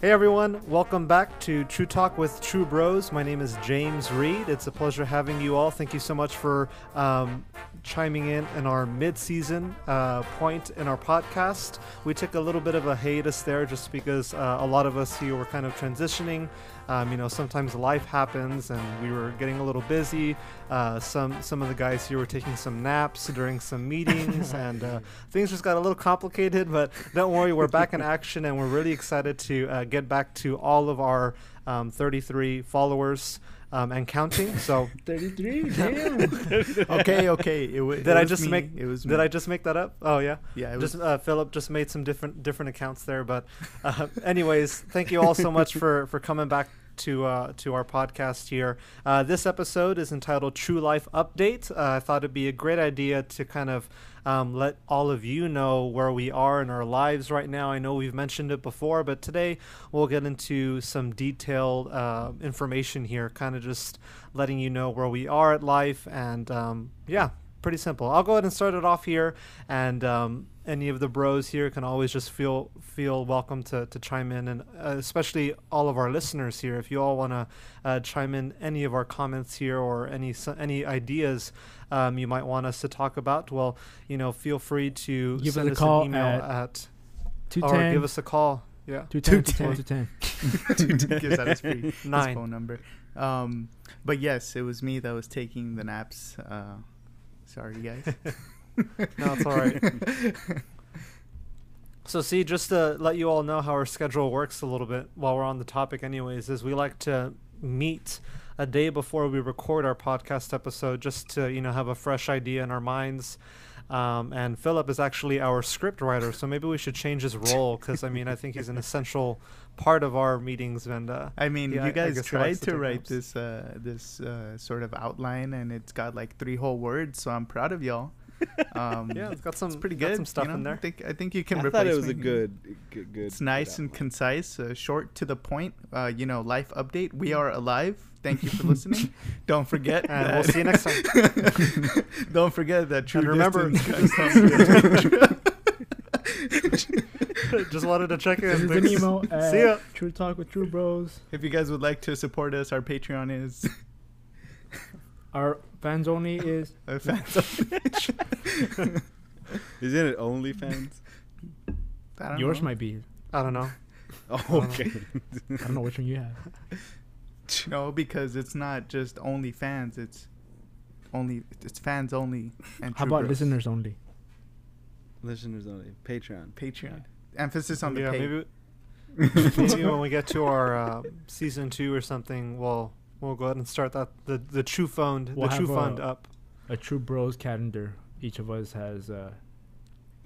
Hey everyone, welcome back to True Talk with True Bros. My name is James Reed. It's a pleasure having you all. Thank you so much for um, chiming in in our mid-season uh, point in our podcast. We took a little bit of a hiatus there just because uh, a lot of us here were kind of transitioning. Um, you know, sometimes life happens, and we were getting a little busy. Uh, some some of the guys here were taking some naps during some meetings, and uh, things just got a little complicated. But don't worry, we're back in action, and we're really excited to uh, get back to all of our um, 33 followers um, and counting. So 33. Damn. okay, okay. It, w- did it I just me. make it was did me. I just make that up? Oh yeah. Yeah, it just was uh, Philip just made some different different accounts there. But uh, anyways, thank you all so much for for coming back to uh, to our podcast here. Uh, this episode is entitled True Life Update. Uh, I thought it'd be a great idea to kind of um, let all of you know where we are in our lives right now. I know we've mentioned it before, but today we'll get into some detailed uh, information here, kind of just letting you know where we are at life. And um, yeah, pretty simple. I'll go ahead and start it off here, and um, any of the bros here can always just feel feel welcome to, to chime in, and uh, especially all of our listeners here. If you all want to uh, chime in any of our comments here or any any ideas um, you might want us to talk about, well, you know, feel free to Give us a call an email at at, or give us a call. Yeah, 210. 210. 210. Gives out his free his Nine. phone number. Um, but yes, it was me that was taking the naps. Uh, sorry, guys. No, it's all right. So, see, just to let you all know how our schedule works a little bit while we're on the topic, anyways, is we like to meet a day before we record our podcast episode just to, you know, have a fresh idea in our minds. Um, and Philip is actually our script writer, so maybe we should change his role because, I mean, I think he's an essential part of our meetings. And uh, I mean, Yeah, I- I you guys guess tried to to write this uh, this uh, sort of outline, and it's got like three whole words. So I'm proud of y'all. Um, yeah, it's got some it's pretty good. some stuff you know? in I there. think I think you can I replace thought it was me. a good, good, good. It's nice good and concise, uh, short to the point. Uh, you know, life update. We are alive. Thank you for listening. Don't forget. And that- we'll see you next time. Don't forget that true And remember- distance comes just wanted to check in. Send us an Thanks. See ya. True Talk with True Bros. If you guys would like to support us, our Patreon is Our fans only is. uh, fans. Isn't it only fans? Yours know. might be. I don't know. Oh, okay. I don't know which one you have. No, because it's not just only fans. It's only it's fans only. And How about Bros. listeners only? Listeners only. Patreon. Patreon. Emphasis on the yeah, pay. maybe maybe when we get to our uh, season two or something, we'll we'll go ahead and start that the the True Fund We'll the True have Fund a- up. A True Bros calendar. Each of us has. Uh,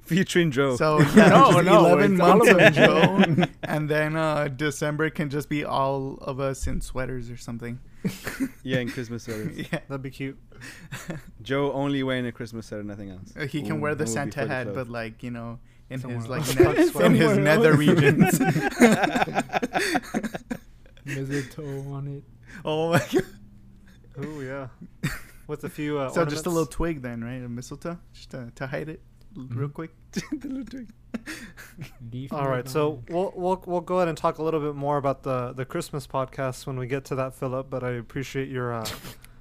Featuring Joe. So yeah, No, just no, eleven all months of of. Joe, and then uh, December can just be all of us in sweaters or something. yeah, in Christmas sweaters. yeah, That'd be cute. Joe only wearing a Christmas sweater, nothing else. Uh, he can Ooh, wear the that would be Santa fully hat, but like you know, in Somewhere his like ne- in his nether regions. mistletoe on it. oh my god! Oh yeah, with a few. Uh, So just a little twig then, right? A mistletoe, just to, to hide it l- real quick. The little twig. All right, so we'll we'll we'll go ahead and talk a little bit more about the the Christmas podcast when we get to that, Philip. But I appreciate your. Uh,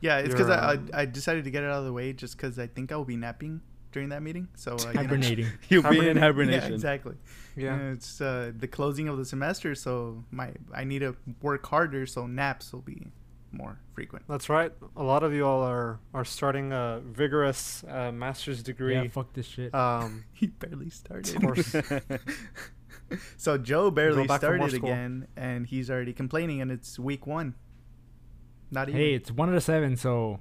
Yeah, it's because um, I I decided to get it out of the way just because I think I will be napping during that meeting. So uh, you know. hibernating. He'll be in hibernation. Yeah, exactly. yeah. Yeah, it's uh, the closing of the semester, so my I need to work harder, so naps will be more frequent. That's right. A lot of you all are are starting a vigorous uh, master's degree. Yeah, fuck this shit. um, He barely started. Of course. so Joe barely back for more started again, and he's already complaining, and it's week one. Not even. hey, it's one out of the seven, so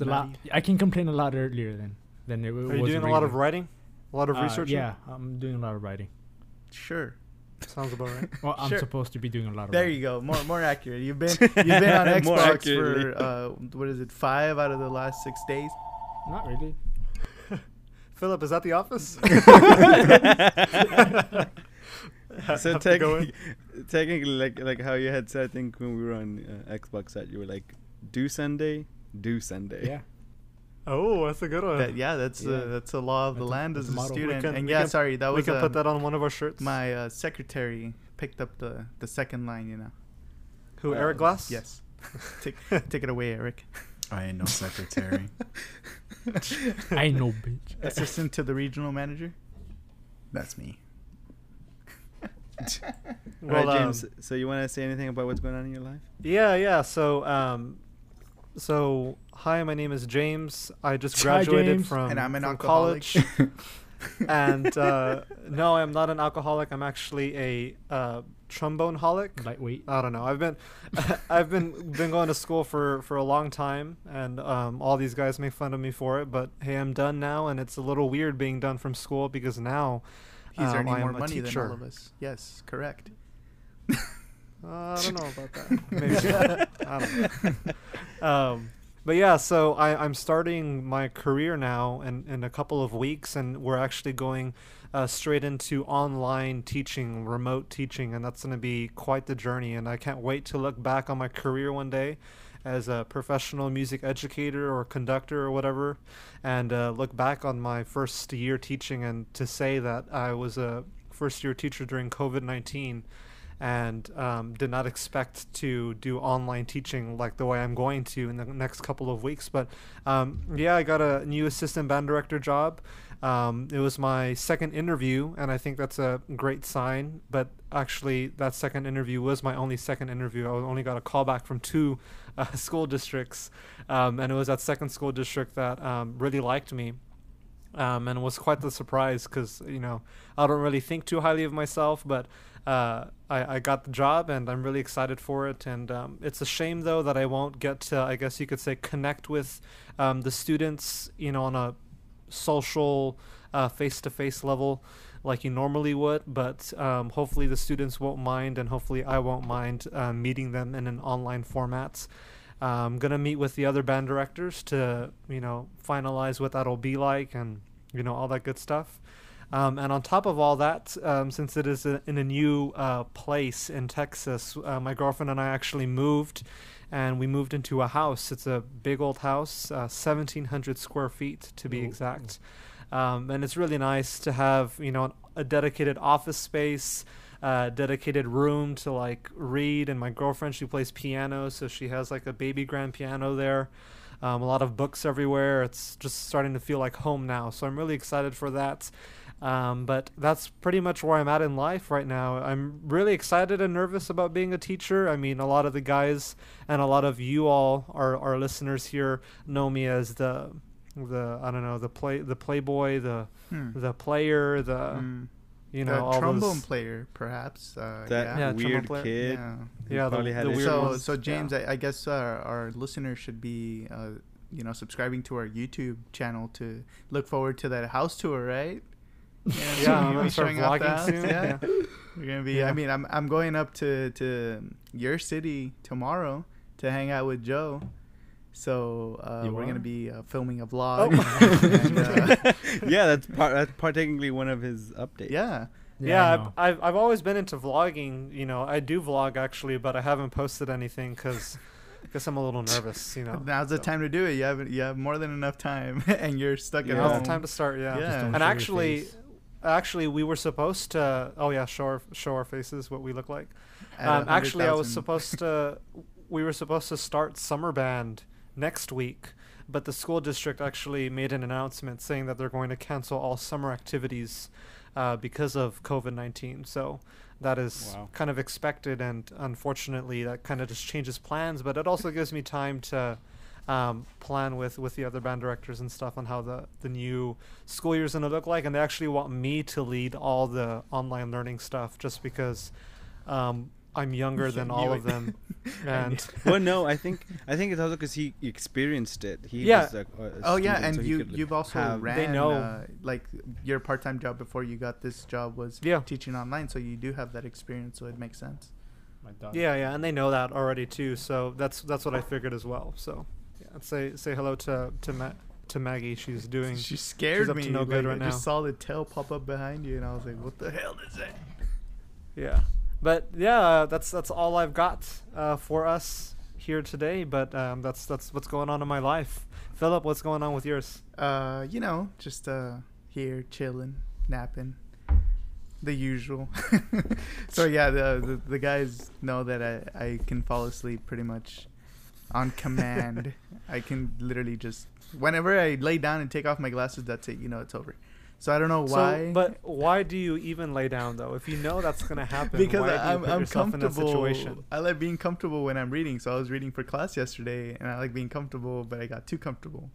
it's a lot. I can complain a lot earlier than than it, w- are you was doing a lot of writing? A lot of Uh, research? yeah, I'm doing a lot of writing. Sure. sounds about right. Well, I'm Sure. supposed to be doing a lot of. There writing. you go. More more accurate. You've been you've been on Xbox accurately. for uh, what is it? Five out of the last six days. Not really. Philip, is that the office? so Have to go technically, technically, like like how you had said, I think when we were on uh, Xbox, that you were like, do Sunday, do Sunday. Yeah. Oh, that's a good one. That, yeah, that's Yeah. uh, that's a law of the That's land that's as a a student. can- and yeah, can- sorry, that was. we can um, put that on one of our shirts. my uh, secretary picked up the the second line. You know. Who, Uh, Eric Glass? Yes. take take it away, Eric. I ain't no secretary. I ain't no bitch. Assistant to the regional manager. That's me. All right, Well, um, James. so you want to say anything about what's going on in your life? Yeah, yeah. So, um, so hi, my name is James. I just Hi, graduated James. from, And I'm an from alcoholic. college. and uh, no, I'm not an alcoholic. I'm actually a uh, trombone holic. Lightweight. I don't know. I've been, I've been been going to school for for a long time, and um, all these guys make fun of me for it. But hey, I'm done now, and it's a little weird being done from school because now He's um, earning I more am a money than teacher. all of us. Yes, correct. Uh, I don't know about that. Maybe. I don't know. Um, but yeah, so I, I'm starting my career now in, in a couple of weeks, and we're actually going uh, straight into online teaching, remote teaching, and that's going to be quite the journey. And I can't wait to look back on my career one day as a professional music educator or conductor or whatever, and uh, look back on my first year teaching and to say that I was a first year teacher during COVID 19 and um, did not expect to do online teaching like the way I'm going to in the next couple of weeks. But um, yeah, I got a new assistant band director job. Um, it was my second interview, and I think that's a great sign. But actually, that second interview was my only second interview. I only got a call back from two uh, school districts, um, and it was that second school district that um, really liked me um, and it was quite the surprise because you know I don't really think too highly of myself, but uh, I, I got the job and I'm really excited for it. And um, it's a shame though that I won't get to, I guess you could say, connect with um, the students, you know, on a social, face to face level like you normally would. But um, hopefully the students won't mind, and hopefully I won't mind uh, meeting them in an online format. I'm gonna meet with the other band directors to, you know, finalize what that'll be like and, you know, all that good stuff. Um, and on top of all that, um, since it is a, in a new uh, place in Texas, uh, my girlfriend and I actually moved, and we moved into a house. It's a big old house, uh, 1,700 square feet to be Ooh. exact. Um, and it's really nice to have, you know, a dedicated office space, uh, dedicated room to like read. And my girlfriend, she plays piano, so she has like a baby grand piano there. Um, a lot of books everywhere. It's just starting to feel like home now. So I'm really excited for that. Um, but that's pretty much where I'm at in life right now. I'm really excited and nervous about being a teacher. I mean, a lot of the guys and a lot of you all, our, our listeners here, know me as the the I don't know the play the playboy the Hmm. the player the Mm. you know the all trombone those player, perhaps. Uh, That yeah. Yeah, weird player. kid. Yeah. Yeah, the- probably the weird so, ones. so James, Yeah. I, I guess our, our listeners should be, uh, you know, subscribing to our YouTube channel to look forward to that house tour, right? Yeah, yeah I'm gonna start showing off the vlogging soon. Yeah, Yeah. we're gonna be. Yeah. I mean, I'm I'm going up to to your city tomorrow to hang out with Joe. So uh, we're are? gonna be uh, filming a Oh. vlog. and, uh, yeah, that's part. That's part technically one of his updates. yeah, Yeah, I I've. I've I've always been into vlogging. You know, I do vlog actually, but I haven't posted anything because guess I'm a little nervous. You know, now's the time to do it. You have you have more than enough time, and you're stuck at Yeah. Now's home. the time to start. Yeah. Yeah. And actually, face. Actually, we were supposed to. Oh yeah, show our show our faces, what we look like. Um, actually, I was supposed to. We were supposed to start summer band next week, but the school district actually made an announcement saying that they're going to cancel all summer activities uh, because of COVID nineteen. So that is Wow. kind of expected, and unfortunately, that kind of just changes plans. But it also gives me time to. Um, plan with with the other band directors and stuff on how the the new school year is going to look like and they actually want me to lead all the online learning stuff just because um, I'm younger than all it. of them and well, no, I think I think it's also because he experienced it. He Yeah. was a, a Oh yeah, and so you you've also have- ran They know. uh, like your part time job before you got this job was Yeah. teaching online, so you do have that experience, so it makes sense. Yeah yeah and they know that already too so that's that's what I figured as well so yeah I'd say say hello to to Ma- to Maggie she's doing she scared she's up to me. no good like, right I just saw the tail pop up behind you, and I was like, "What the hell is that?" yeah but yeah that's that's all I've got uh, for us here today, but um, that's that's what's going on in my life. Philip, what's going on with yours? Uh, you know, just uh here chilling, napping, the usual. so yeah, the, the the guys know that I I can fall asleep pretty much on command. I can literally just whenever I lay down and take off my glasses, that's it. You know, it's over. So I don't know why. So, but why do you even lay down though? If you know that's gonna happen, because why do you I'm, put I'm yourself in that comfortable. situation? I like being comfortable when I'm reading. So I was reading for class yesterday, and I like being comfortable, but I got too comfortable.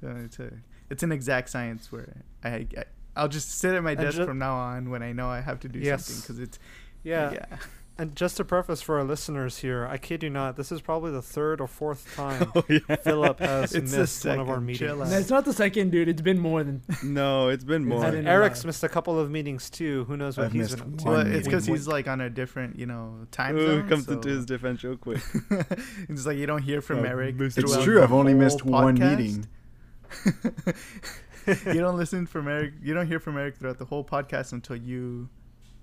So it's a it's an exact science where I, I I'll just sit at my And desk ju- from now on when I know I have to do Yes. something because it's Yeah. yeah And just to preface for our listeners here, I kid you not, this is probably the third or fourth time Oh yeah. Philip has It's missed one of our meetings. No, it's not the second, dude. It's been more than. No, it's been more. And Eric's missed a couple of meetings too. Who knows what I've he's missed been up to? one well, it's because he's like on a different you know time Ooh, zone. comes so into his defense real quick. it's like you don't hear from Oh, Eric. It's true. I've only whole missed one meeting. you don't listen from Eric. You don't hear from Eric throughout the whole podcast until you,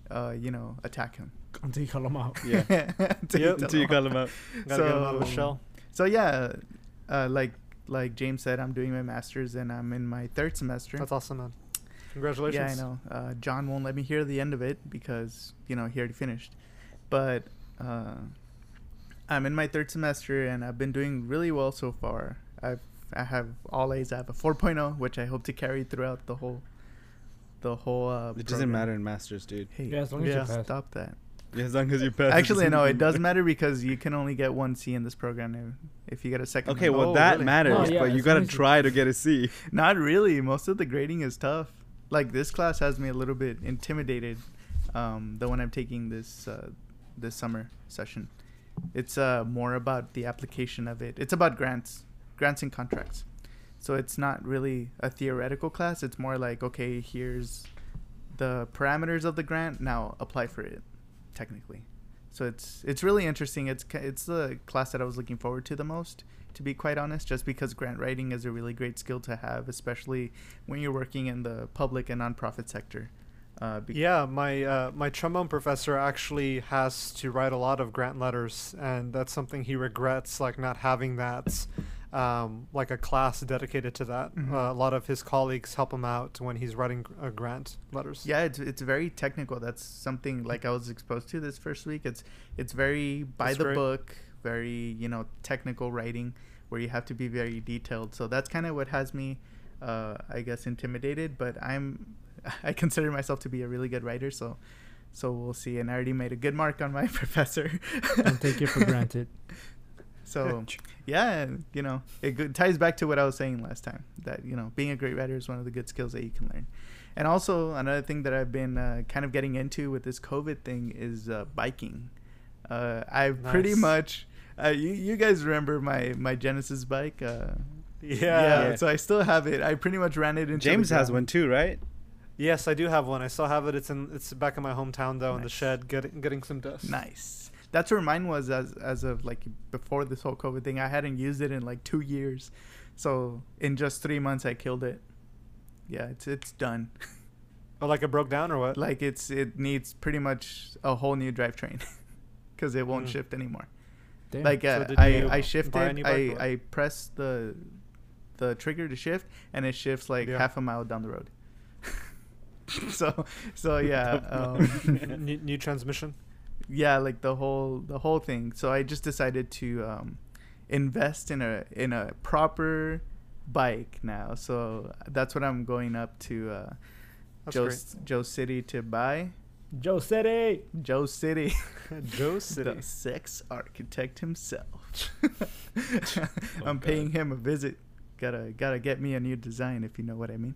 uh, you know, attack him. Until you call him out. Yeah. Until Yep. tell Until you him. call him out. Gotta get him out of the shell. So yeah, uh, like like James said, I'm doing my masters and I'm in my third semester. That's awesome, man. Congratulations. Yeah, I know. Uh, John won't let me hear the end of it because you know he already finished. But uh, I'm in my third semester and I've been doing really well so far. I've I have all A's. I have a 4.0, which I hope to carry throughout the whole the whole. Uh, It doesn't matter in masters, dude. Hey, Yeah, as long as Yeah. you pass. stop that. Yeah, as long as you pass. Actually, no, it does matter because you can only get one C in this program if, if you get a second. Okay, one. well Oh, that really? matters, Oh, yeah, but you as gotta long as you- try to get a C. Not really. Most of the grading is tough. Like this class has me a little bit intimidated. Um, the one I'm taking this uh, this summer session. It's uh, more about the application of it. It's about grants, grants and contracts. So it's not really a theoretical class. It's more like okay, here's the parameters of the grant. Now apply for it, technically. So it's it's really interesting. It's it's the class that I was looking forward to the most, to be quite honest. Just because grant writing is a really great skill to have, especially when you're working in the public and nonprofit sector. Uh, Yeah, my uh, my trombone professor actually has to write a lot of grant letters, and that's something he regrets, like not having that, um, like a class dedicated to that. Mhm. Uh, a lot of his colleagues help him out when he's writing uh, grant letters. Yeah, it's it's very technical. That's something like I was exposed to this first week. It's it's very by That's the great. book, very you know technical writing where you have to be very detailed. So that's kind of what has me, uh, I guess, intimidated. But I'm I consider myself to be a really good writer. So so we'll see. And I already made a good mark on my professor. Don't take it for granted. So yeah, you know, it ties back to what I was saying last time that you know being a great writer is one of the good skills that you can learn. And also another thing that I've been uh, kind of getting into with this COVID thing is uh, biking. Uh, I've pretty much. Uh, you, you guys remember my, my Genesis bike? Uh, Yeah. Yeah. So I still have it. I pretty much ran it into. the James has one too, right? Yes, I do have one. I still have it. It's in it's back in my hometown though, in the shed, getting getting some dust. Nice. That's where mine was as as of like before this whole COVID thing. I hadn't used it in like two years, so in just three months I killed it. Yeah, it's it's done. Oh, like it broke down or what? like it's it needs pretty much a whole new drivetrain because it won't Mm. shift anymore. Damn. Like uh, did I I shifted I? I press the the trigger to shift and it shifts like Yeah. half a mile down the road. so so yeah um, new, new transmission. Yeah like the whole the whole thing. So i just decided to um invest in a in a proper bike now. So that's what i'm going up to uh joe, joe city to buy. Joe City. joe city. Joe City. the sex architect himself. Oh, i'm God. paying him a visit. Gotta gotta get me a new design if you know what i mean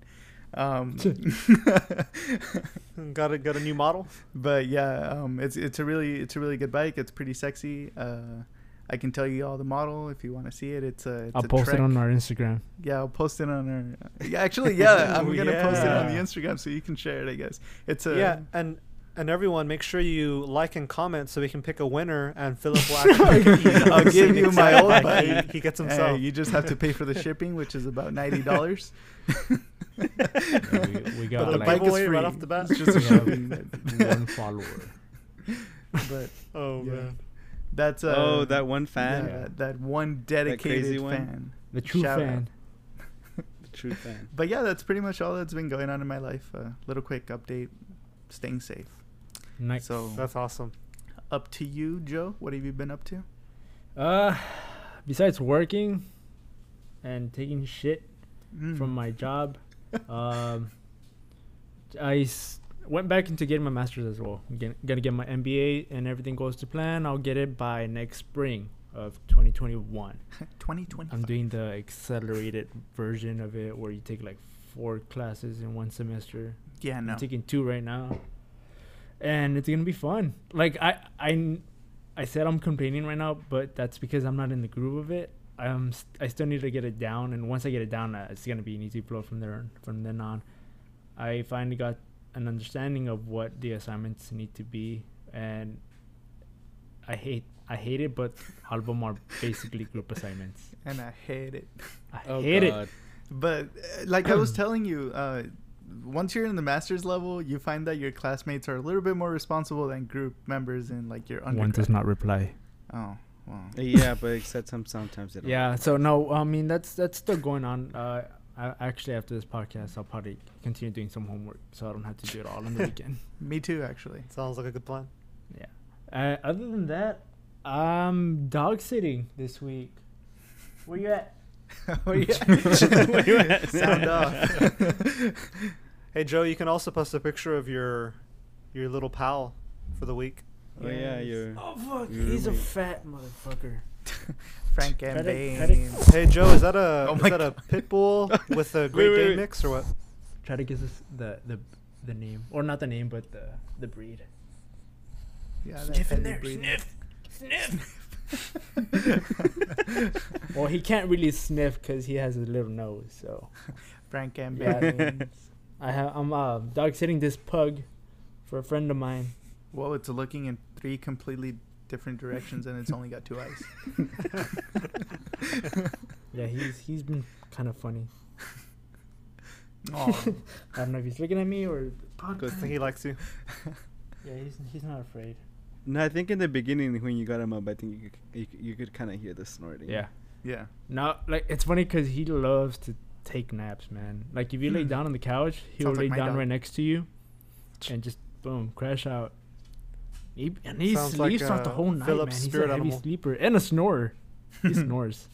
um got a got a new model. but yeah, um, it's it's a really it's a really good bike. It's pretty sexy. Uh, I can tell you all the model if you want to see it. It's a it's I'll a post Trek. it on our Instagram. Yeah, I'll post it on our. Yeah, actually, yeah, I'm gonna post it on the. Instagram so you can share it. I guess it's a yeah, and and everyone, make sure you like and comment so we can pick a winner, and Philip will actually. you I'll give you my old bike bike. He, he gets Hey, himself. you just have to pay for the shipping, which is about ninety dollars. we, we got But the the like bike is free right off the bat. It's just We have one follower. but oh Yeah. man. That's uh, oh, that one fan, yeah, that one dedicated crazy one? fan. The true Shout fan. the true fan. But yeah, that's pretty much all that's been going on in my life. A uh, little quick update. Staying safe. Nice. So That's awesome. up to you, Joe. What have you been up to? uh, besides working and taking shit Mm. from my job, um, I s- went back into getting my master's as well. I'm get, gonna get my MBA, and everything goes to plan. I'll get it by next spring of 2021. 2020. I'm doing the accelerated version of it, where you take like four classes in one semester. Yeah, no. I'm taking two right now, and it's gonna be fun. Like I, I, I said I'm complaining right now, but that's because I'm not in the groove of it. I'm, st- I still need to get it down, and once I get it down, uh, it's gonna be an easy flow from there. From then on, I finally got an understanding of what the assignments need to be, and I hate, I hate it, but all of them are basically group assignments. and I hate it. I Oh hate it. God. But uh, like I was telling you, uh, once you're in the master's level, you find that your classmates are a little bit more responsible than group members in like your undergrad. One does not reply. Oh, wow. Yeah, but except some sometimes they don't. Yeah. So no, I mean that's that's still going on. Uh, I, actually after this podcast, I'll probably continue doing some homework, so I don't have to do it all on the weekend. Me too, actually. Sounds like a good plan. Yeah. Uh, other than that, I'm dog sitting this week. Where you at? oh yeah. Where you at? Sound off. Hey Joe, you can also post a picture of your your little pal for the week. Oh yeah, you're. Oh fuck! Your He's a fat motherfucker. Frank and Cut it, Baines. cut it. Hey Joe, is that a Oh is my that a pit bull with a Great wait, Dane wait. mix or what? Try to guess this, the the the name, or not the name, but the the breed. Yeah, Sniff in there. breathing. Sniff. Sniff. well, he can't really sniff because he has a little nose. So Frank and Yeah. Baines. I have I'm uh, dog sitting this pug for a friend of mine. Well, it's looking in three completely different directions, and it's only got two eyes. Yeah, he's he's been kind of funny. Oh, I don't know if he's looking at me or. I think he likes you. Yeah, he's he's not afraid. No, I think in the beginning when you got him up, I think you could, you, could- you could kind of hear the snorting. Yeah. yeah. No, like it's funny because he loves to take naps, man. Like if you lay Hmm. down on the couch, he'll Sounds lay my down dog. right next to you, and just boom, crash out. He, and he Sounds sleeps like, throughout the whole night, Philip's man. He's spirit a heavy animal. sleeper and a snorer. He snores.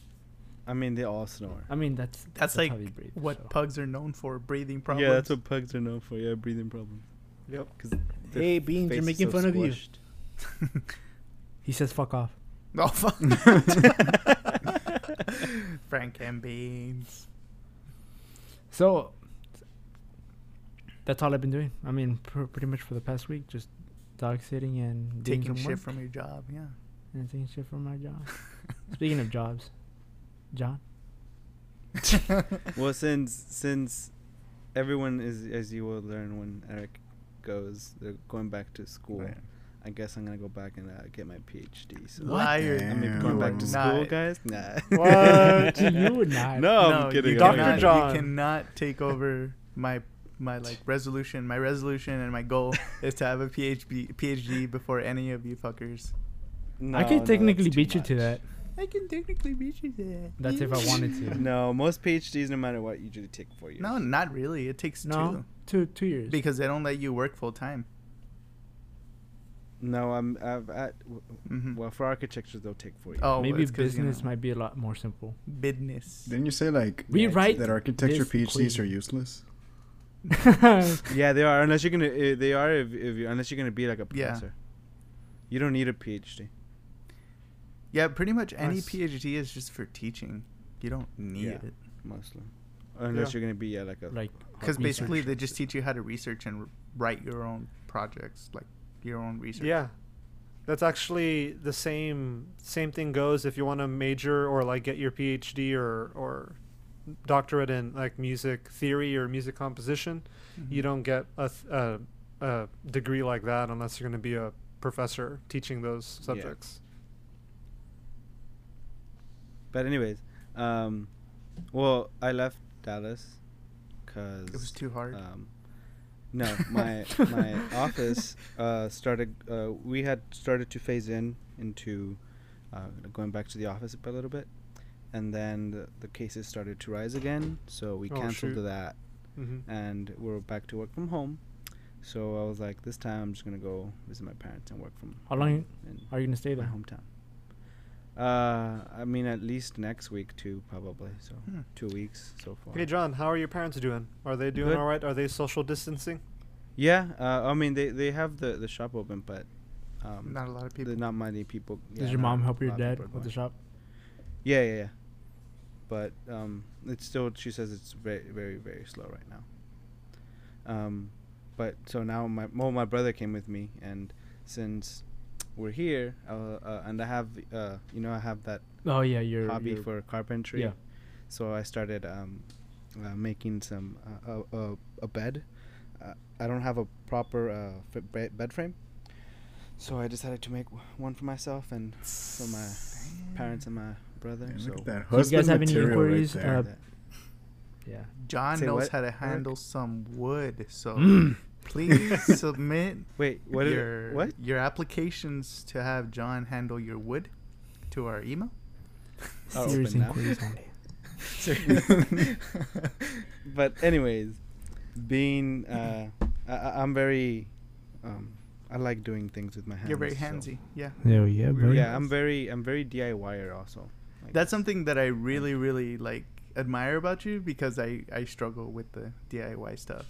I mean, they all snore. I mean, that's That's how like they breathe, What so. pugs are known for? Breathing problems. Yeah, that's what pugs are known for. Yeah, breathing problems. Yep. Because Hey, Beans, you're making fun of you. He says, "Fuck off." Oh, fuck. Frank and beans. So that's all I've been doing. I mean, pr- pretty much for the past week, just dog sitting and Taking some shit work from your job, yeah. and taking shit from my job. Speaking of jobs, John. Well, since since everyone is, as you will learn when Eric goes, they're going back to school. Right. I guess I'm gonna go back and uh, get my PhD. So Liar. I mean, going You back are to not- school, guys. Nah. What? you would not. No, I'm kidding. Dr. John. You cannot take over my my like resolution. My resolution and my goal is to have a PhD PhD before any of you fuckers. No, I could no, technically that's too beat you to that. I can technically beat you there. That's if I wanted to. No, most PhDs, no matter what, usually take four years. No, not really. It takes No, two two years. because they don't let you work full time. No, I'm. I've at. Mhm. Well, for architecture, they'll take four years. Oh, Maybe it's 'cause, you business know, might be a lot more simple. business. Didn't you say like Rewrite that architecture PhDs equation. are useless? Yeah, they are. Unless you're gonna, uh, they are if, if you unless you're gonna be like a professor, Yeah. professor. You don't need a PhD. Yeah, pretty much any Nice. PhD is just for teaching. You don't need Yeah. it mostly, unless Yeah. you're gonna be yeah, like a like because basically they just teach you how to research and r- write your own projects, like your own research. Yeah. That's actually the same same thing goes if you want to major or like get your PhD or or doctorate in like music theory or music composition. Mhm. You don't get a, th- a a degree like that unless you're going to be a professor teaching those Yeah. subjects. But anyways, um, well, I left Dallas because It was too hard. Um, no, my my office uh, started. Uh, we had started to phase in into uh, going back to the office a little bit, and then the, the cases started to rise again. So we Oh, canceled shoot. that, Mm-hmm. and we're back to work from home. So I was like, this time I'm just gonna go visit my parents and work from How long in are you gonna stay my there? hometown. Uh, I mean, at least next week too, probably. So Hmm. two weeks so far. Hey, John, how are your parents doing? Are they doing Good. all right? Are they social distancing? Yeah, uh, I mean they they have the the shop open, but um, Not a lot of people. there's not many people. yeah, Does your mom help your dad people are with the shop? Yeah, yeah, yeah. But um, it's still. She says it's very, very, very slow right now. Um, but so now my well, my brother came with me, and since we're here, uh, uh, and I have uh, you know, I have that Oh yeah, your hobby your- for carpentry. yeah. So I started um, uh, making some uh, a, a, a bed. Uh, I don't have a proper uh, bed frame, so I decided to make w- one for myself and for my parents and my brother. Damn, so look at that So you guys have any material inquiries, right uh, Yeah. John Say knows what, how to Eric? handle some wood, so Mm. please submit Wait, what your it? What? your applications to have John handle your wood to our email. Oh, Serious open inquiries only. but anyways, being uh, I, I- I'm very, um, I like doing things with my hands. You're very so- handsy. Yeah. Hell yeah, bro. Yeah, I'm very, I'm very DIYer also. Like, That's something that I really, really like admire about you because I I struggle with the DIY stuff.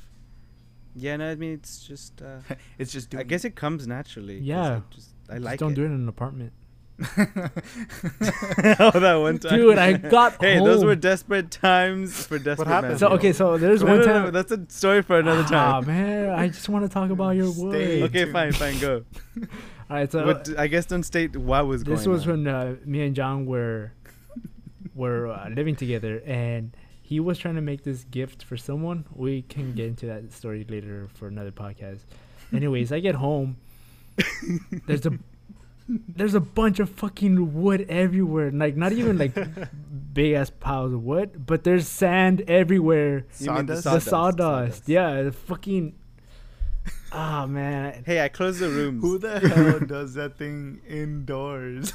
yeah. No, I mean it's just. Uh, It's just doing. I guess it comes naturally. Yeah. I just I Just like don't it. do it in an apartment. oh, that one time. Dude, I got hey, those were desperate times for desperate What happened? men. So okay, so there's No, one no, time. no, that's a story for another Ah time. man, I just want to talk about your wood. Okay, tuned. fine, fine, go. All right, so but I guess don't state what was going this was on. when uh, me and John were were uh, living together, and he was trying to make this gift for someone. We can get into that story later for another podcast. Anyways, I get home. There's a there's a bunch of fucking wood everywhere. Like not even like big ass piles of wood, but there's sand everywhere. You mean the Sawdust? the Sawdust, sawdust. sawdust. Yeah, the fucking. Ah man. Hey, I closed the rooms. Who the hell does that thing indoors?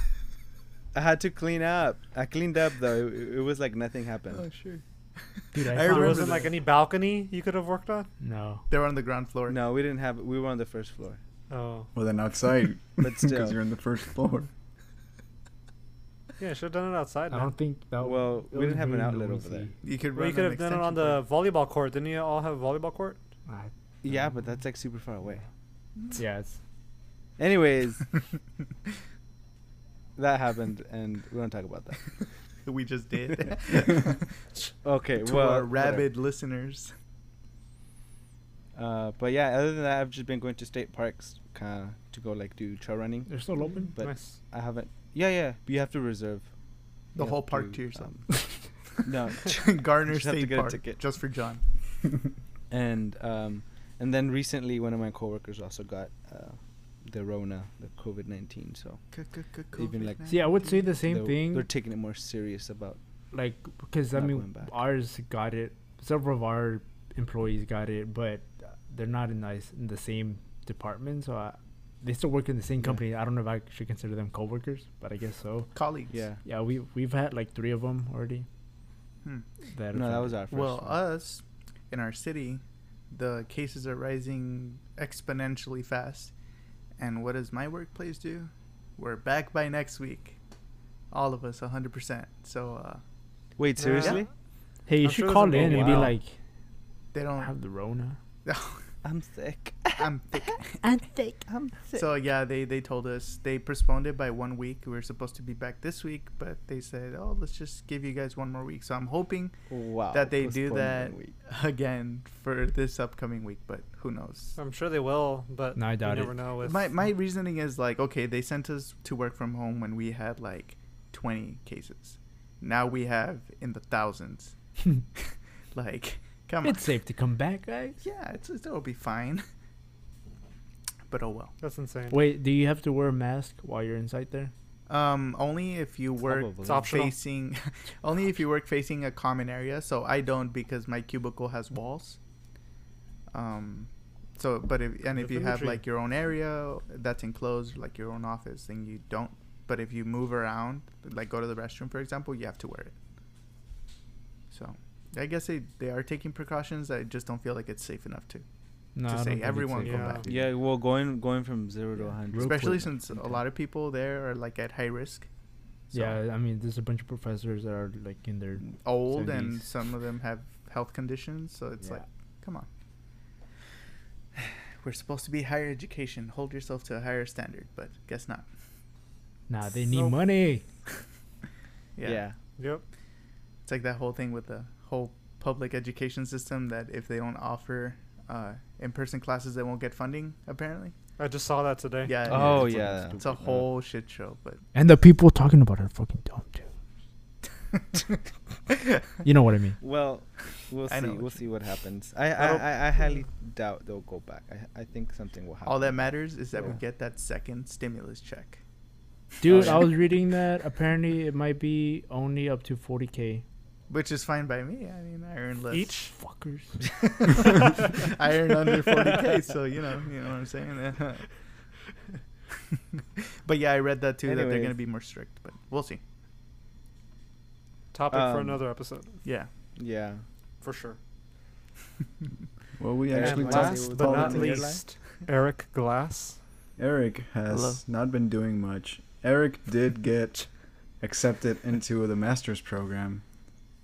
I had to clean up. I cleaned up though. It, it was like nothing happened. oh sure. Dude, I, I There remember wasn't like any balcony you could have worked on. No. They were on the ground floor. No, we didn't have. We were on the first floor. Oh, Well, then outside, But still. because you're on the first floor. yeah, should have done it outside. I man. don't think that. Well, that we didn't have an very outlet over there. You could Well, you could have done it on extension the volleyball court. Didn't you all have a volleyball court? I- Yeah, but that's like super far away. yeah, it's Anyways, that happened, and we don't talk about that. we just did. Okay, to well, our whatever. rabid listeners. Uh, but yeah, other than that, I've just been going to state parks, kind of to go like do trail running. they're still open. But nice. I haven't. Yeah, yeah. But you have to reserve. The You whole park to yourself. um, no, Garner Just to State get a Park, ticket. just for John. and um, and then recently, one of my coworkers also got uh, the Rona, the COVID nineteen. So Even like- See, I would say the same they're, thing. They're taking it more serious about. like because I mean ours got it. Several of our employees got it, but they're not in the in the same department, so I, they still work in the same Yeah. company. I don't know if I should consider them coworkers, but I guess so. Colleagues. Yeah. Yeah, we we've had like three of them already. Hmm. That No, that was our first. Well, one. us in our city, the cases are rising exponentially fast. And what does my workplace do? We're back by next week. All of us, 100%. So uh, Wait, Yeah. seriously? Hey, you I'm should sure call in and be like, they don't. have the Rona. I'm sick. I'm thick. I'm sick. I'm sick. So yeah, they they told us they postponed it by one week. We were supposed to be back this week, but they said, "Oh, let's just give you guys one more week." So I'm hoping wow. that they do that again for this upcoming week, but who knows? I'm sure they will, but No, I doubt you it. never know. With My my reasoning is like, okay, they sent us to work from home when we had like 20 cases. Now we have in the thousands. like, come on. it's safe to come back, guys. Yeah, it's it'll be fine. But oh well. that's insane. Wait, do you have to wear a mask while you're inside there? Um, only if you work Probably. Facing, only if you work facing a common area. So I don't because my cubicle has walls. Um, so but if and if you have like your own area that's enclosed, like your own office, then you don't but if you move around, like go to the restroom, for example, you have to wear it. So, I guess they they are taking precautions. I just don't feel like it's safe enough to, No, to say everyone safe. go Yeah. back. Yeah, well, going going from zero to Yeah. 100. Especially quick. since a lot of people there are like at high risk. So, Yeah, I mean, there's a bunch of professors that are like in their old and some of them have health conditions, so it's Yeah. like, come on. We're supposed to be higher education. Hold yourself to a higher standard, but guess not. nah, they need money. Yeah. yeah. Yep. It's like that whole thing with the whole public education system that if they don't offer uh, in-person classes, they won't get funding. Apparently, I just saw that today. yeah. Oh, it's, yeah. It's a whole shit show, but And the people talking about it are fucking dumb too. you know what I mean? Well, we'll see. what We'll see what happens. I, I I, I, I highly doubt they'll go back. I, I think something will happen. all that matters is that we get that second stimulus check. Dude, yeah. I was reading that apparently it might be only up to 40k. Which is fine by me. I mean, I earn less. Each. Fuckers. I earn under 40k, so you know, you know what I'm saying. but yeah, I read that too that they're gonna be more strict, but we'll see. Topic for Um, another episode, Yeah. Yeah. for sure. Well, we And actually And last talked but not least, Eric Glass. Eric has Hello. not been doing much. Eric did get accepted into the master's program,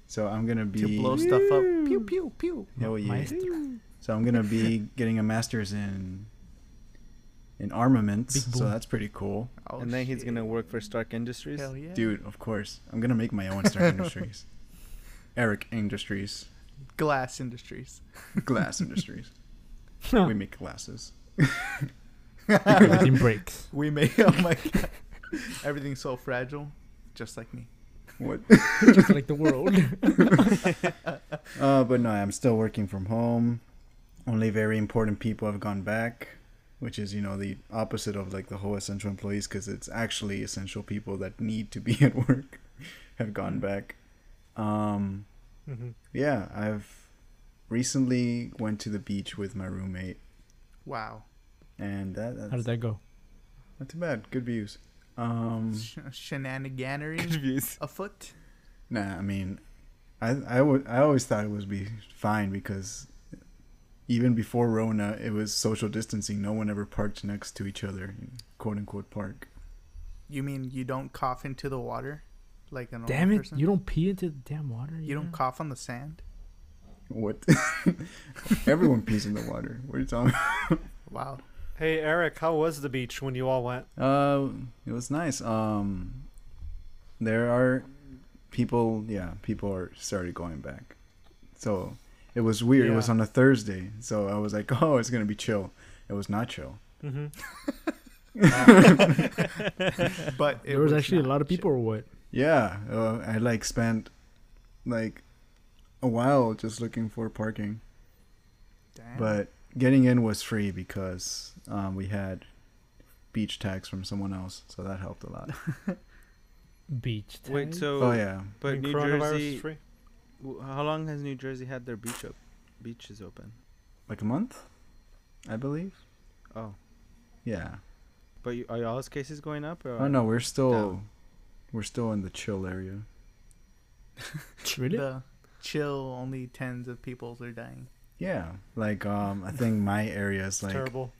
so I'm gonna be To blow stuff up. Pew pew pew. Hell yeah. Maestro. So I'm gonna be getting a master's in in armaments. So that's pretty cool, Oh, and then he's gonna work for Stark Industries. Hell yeah. dude. Of course, I'm gonna make my own Stark Industries. Eric Industries, Glass Industries. Glass Industries. we make glasses. Everything breaks. We make. Oh my god. Everything's so fragile, just like me. What? Just like the world. Uh, but no, I'm still working from home. Only very important people have gone back, which is you know the opposite of like the whole essential employees, because it's actually essential people that need to be at work have gone back. Um, Mm-hmm. yeah, I've recently went to the beach with my roommate, Wow. and that that's How did that go? not too bad. Good views. Um, Sh- shenaniganery afoot. Nah, I mean, I I would I always thought it would be fine because even before Rona, it was social distancing. No one ever parked next to each other, quote unquote park. You mean you don't cough into the water, like a normal Damn it! person? You don't pee into the damn water. You don't cough on the sand. What? Everyone pees in the water. What are you talking? About? Wow. Hey Eric, how was the beach when you all went? Uh, it was nice. Um, there are people. Yeah, people are started going back. So it was weird. It was on a Thursday, so I was like, oh, it's gonna be chill. It was not chill. Mm-hmm. But it There was, actually a lot of chill. people, or what? Yeah, uh, I like spent like a while just looking for parking, Damn. but getting in was free because um, we had beach tags from someone else, so that helped a lot. Beach. Wait, so oh yeah, but And New Jersey. Is free? How long has New Jersey had their beach op- beaches open? like a month, I believe. Oh, Yeah. but you, are y'all's cases going up? Or Oh no, we're still down? we're still in the chill area. really? the chill, only tens of people are dying. Yeah, like um, I think my area is like terrible.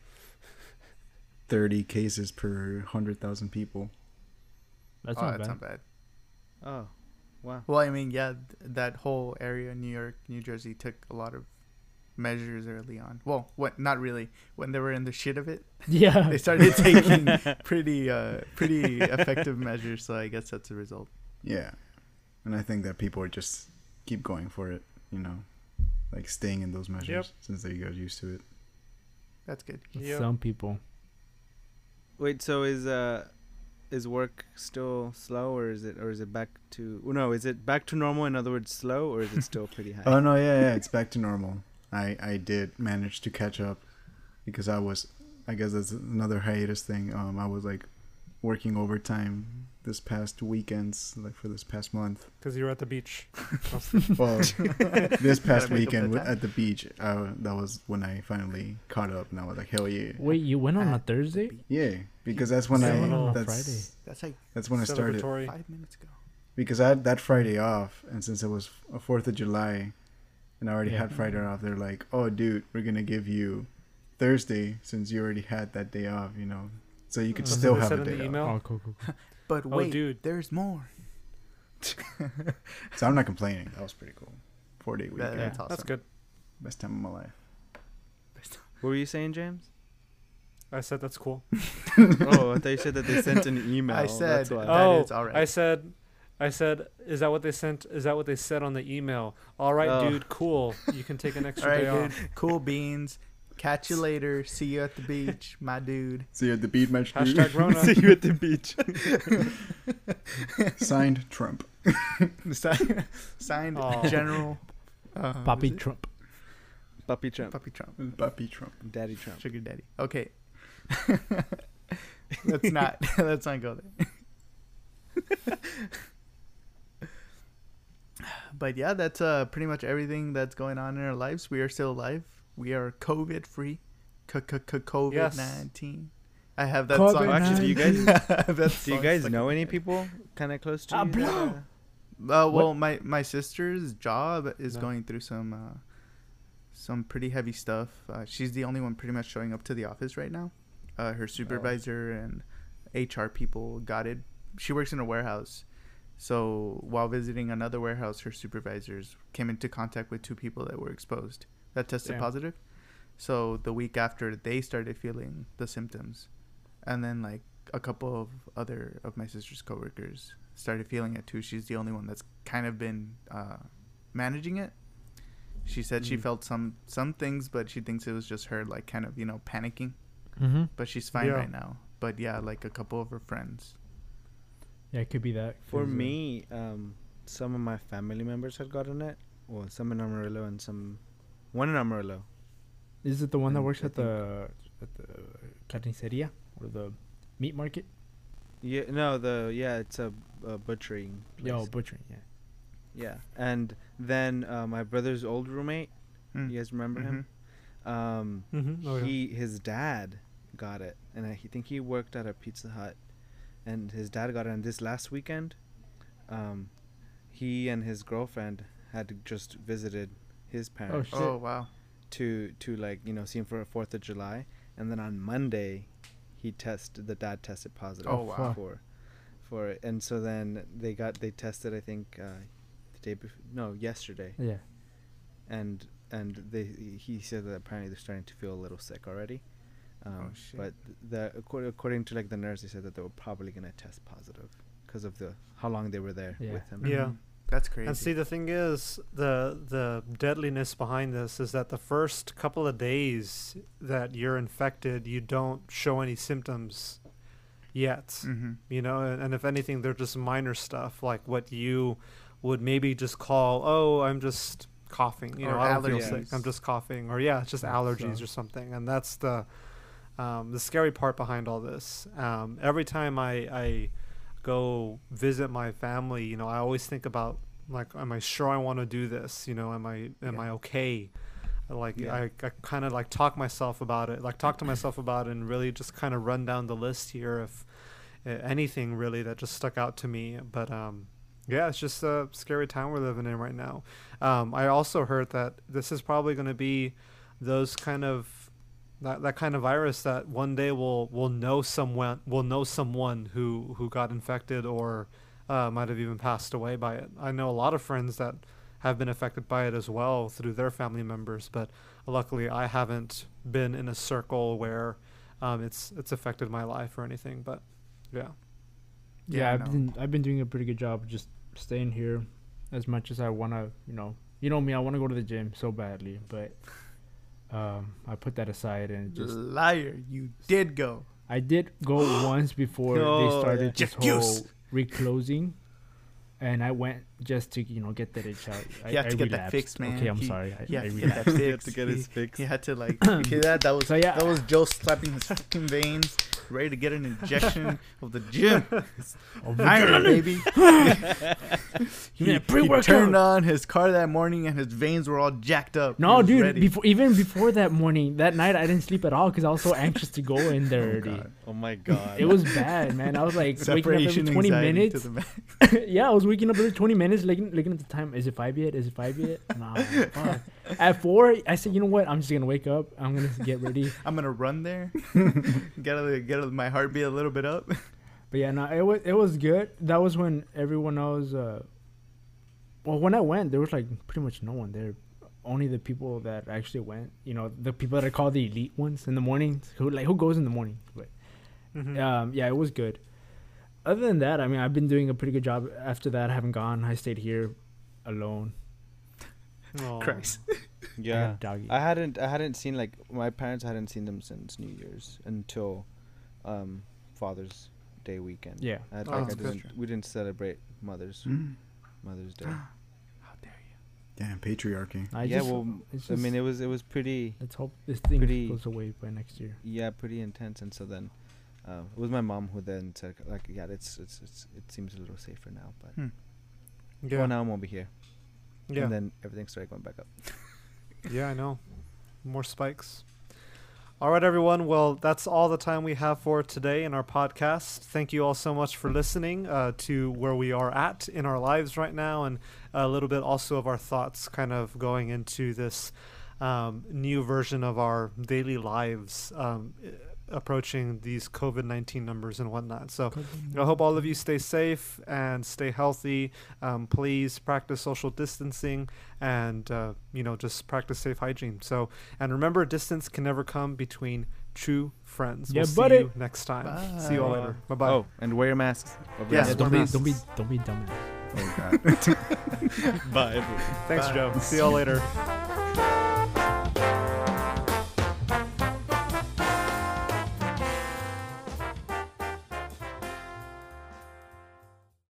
Thirty cases per hundred thousand people. That's oh, not that's bad. not bad. Oh, wow. Well, I mean, yeah, th- that whole area, New York, New Jersey, took a lot of measures early on. Well, what? Not really. When they were in the shit of it, Yeah. they started taking pretty, uh, pretty effective measures. So I guess that's the result. Yeah, and I think that people are just keep going for it. You know, like staying in those measures since they got used to it. That's good. Yep. Some people. Wait, so is uh is work still slow or is it or is it back to oh, no, is it back to normal in other words slow or is it still pretty high? Oh no, yeah, yeah, it's back to normal. I I did manage to catch up because I was, I guess that's another hiatus thing. Um, I was like working overtime this past weekends, like for this past month. Because you were at the beach. Well, this past Gotta make up weekend that at the beach, uh, that was when I finally caught up, and I was like, hell yeah, Wait, you went on a Thursday? yeah, because that's when Yeah, I went that's Friday. That's like that's when I started. Five minutes ago. because I had that Friday off, and since it was a Fourth of July, and I already Yeah. had Friday off, they're like, "Oh, dude, we're gonna give you Thursday since you already had that day off, you know, so you could That's what still they have said a in the day off." email? Oh, cool, cool, cool. But Oh, wait, dude. there's more. So I'm not complaining. That was pretty cool. Four day That- weekend, That's awesome. That's good. best time of my life. What were you saying, James? I said that's cool. oh, I thought you said that they sent an email. I said That's why. oh, is all right. I said, I said, is that what they sent? Is that what they said on the email? All right, Oh. dude, cool. You can take an extra right, day dude. off. Cool beans. Catch you later. See you at the beach, my dude. See you at the beach, my dude. Hashtag Rona. See you at the beach. Signed Trump. Signed, signed Aw. General. Uh, Poppy? Trump. Puppy Trump. Puppy Trump. Puppy Trump. Daddy Trump. Sugar daddy. Okay. let's not. let's not go there. but yeah, that's uh pretty much everything that's going on in our lives. We are still alive. We are COVID free. COVID nineteen. I have that COVID-19. song. Oh, actually, do you guys do you guys stuck know any people kind of close to Ah, you? that, bro. uh, Uh, well, my my sister's job is No. going through some uh, some pretty heavy stuff. Uh, she's the only one pretty much showing up to the office right now. Uh, her supervisor and HR people got it. She works in a warehouse, so while visiting another warehouse, her supervisors came into contact with two people that were exposed that tested Damn. positive. So the week after, they started feeling the symptoms, and then like a couple of other of my sister's coworkers started feeling it too. She's the only one that's kind of been uh, managing it. She said she Mm. felt some some things, but she thinks it was just her like kind of you know panicking. Mm-hmm. But she's fine Yeah. right now. But yeah, like a couple of her friends. Yeah, it could be that. For 'cause, uh, me, um, some of my family members had gotten it. Well, some in Amarillo and some, one in Amarillo. is it the one that works at the at the carniceria or the meat market? Yeah, no, the yeah, it's a, a butchering. Place. Yo, butchering. Yeah. Yeah, and then uh, my brother's old roommate. Mm. You guys remember him? Um, Mm-hmm. Oh, yeah. he his dad got it, and I think he worked at a Pizza Hut, and his dad got it. And this last weekend, um, he and his girlfriend had just visited his parents shit. Oh wow. to to like you know see him for Fourth of July, and then on Monday, he tested the dad tested positive. Oh, wow. For, for it, and so then they got they tested I think uh, the day before no yesterday, Yeah. and and they he said that apparently they're starting to feel a little sick already. Um, Oh, shit. But the accord- according to like the nurse, they said that they were probably gonna test positive because of the how long they were there Yeah. with him. Yeah. Mhm. That's crazy. And see, the thing is, the the deadliness behind this is that the first couple of days that you're infected, you don't show any symptoms yet. mm-hmm. You know, and, and if anything, they're just minor stuff like what you would maybe just call, "Oh, I'm just coughing." You Or know, I don't feel sick. I'm just coughing, or yeah, it's just allergies so- or something. And that's the um, the scary part behind all this. Um, every time I I go visit my family, you know, I always think about like, am I sure I want to do this? You know, am I am Yeah. I okay? Like Yeah. I, I kind of like talk myself about it, like talk to myself about it, and really just kind of run down the list here if uh, anything really that just stuck out to me. But um, yeah, it's just a scary time we're living in right now. Um, I also heard that this is probably going to be those kind of that, that kind of virus that one day we'll we'll know someone will know someone who who got infected or uh, might have even passed away by it. I know a lot of friends that have been affected by it as well through their family members, but luckily I haven't been in a circle where um, it's it's affected my life or anything. But yeah, Yeah, Yeah, I've no. been I've been doing a pretty good job just staying here as much as I want to, you know. You know me, I want to go to the gym so badly, but um I put that aside and just Liar, you did go. I did go once before Oh, they started yeah. this whole reclosing. and I went just to you know get that itch out. I, He had I to get that fixed, man. Okay, I'm He- sorry. I, He I had to get relapsed. that fixed. to get his fix. He had to like you hear that? That was So, yeah. that was Joe slapping his fucking veins, ready to get an injection of the gym. Oh, Iron baby. You mean a he turned on his car that morning and his veins were all jacked up. No, dude. ready. Before even before that morning, that night, I didn't sleep at all because I was so anxious to go in there. Oh, already. God. Oh my god. It was bad, man. I was like waking up separation every 20 minutes. to the max. yeah, I was waking up every 20 minutes, looking, looking at the time. Is it five yet? Is it five yet? Nah, fuck. At four, I said, you know what? I'm just gonna wake up. I'm gonna get ready. I'm gonna run there, get a, get a, my heartbeat a little bit up. But yeah, no, it was it was good. That was when everyone else. Uh, well, when I went, there was like pretty much no one there. Only the people that actually went. You know, the people that are called the elite ones in the mornings. Who like who goes in the morning? But Mhm. um, yeah, it was good. Other than that, I mean, I've been doing a pretty good job. After that, I haven't gone. I stayed here alone. Aw. Christ. Yeah. got doggy. I hadn't I hadn't seen like my parents hadn't seen them since New Year's until um Father's Day weekend. yeah. I, Oh, like, I that's good. didn't we didn't celebrate Mother's Mm. Mother's Day. How dare you? Damn patriarchy. I yeah, just, well it's I mean it was it was pretty let's hope this thing pretty- goes away by next year. yeah, pretty intense and so then uh, it was my mom who then said like yeah, it's it's, it's it seems a little safer now, but Hmm. Yeah. well now I'm over here. yeah. And then everything started going back up. Yeah, I know. More spikes. All right, everyone. Well, that's all the time we have for today in our podcast. Thank you all so much for listening uh, to where we are at in our lives right now, and a little bit also of our thoughts kind of going into this um, new version of our daily lives um, approaching these COVID 19 numbers and whatnot. So, I hope all of you stay safe and stay healthy. Um, please practice social distancing and uh, you know just practice safe hygiene. So and remember, distance can never come between true friends. Yeah, we'll see you next time. See you all later. Bye bye. Oh, and wear your masks. over Yes, Yeah, don't wear be, don't be, don't be dumb. Oh god. Bye everyone. Thanks, Bye. Joe. See you all later.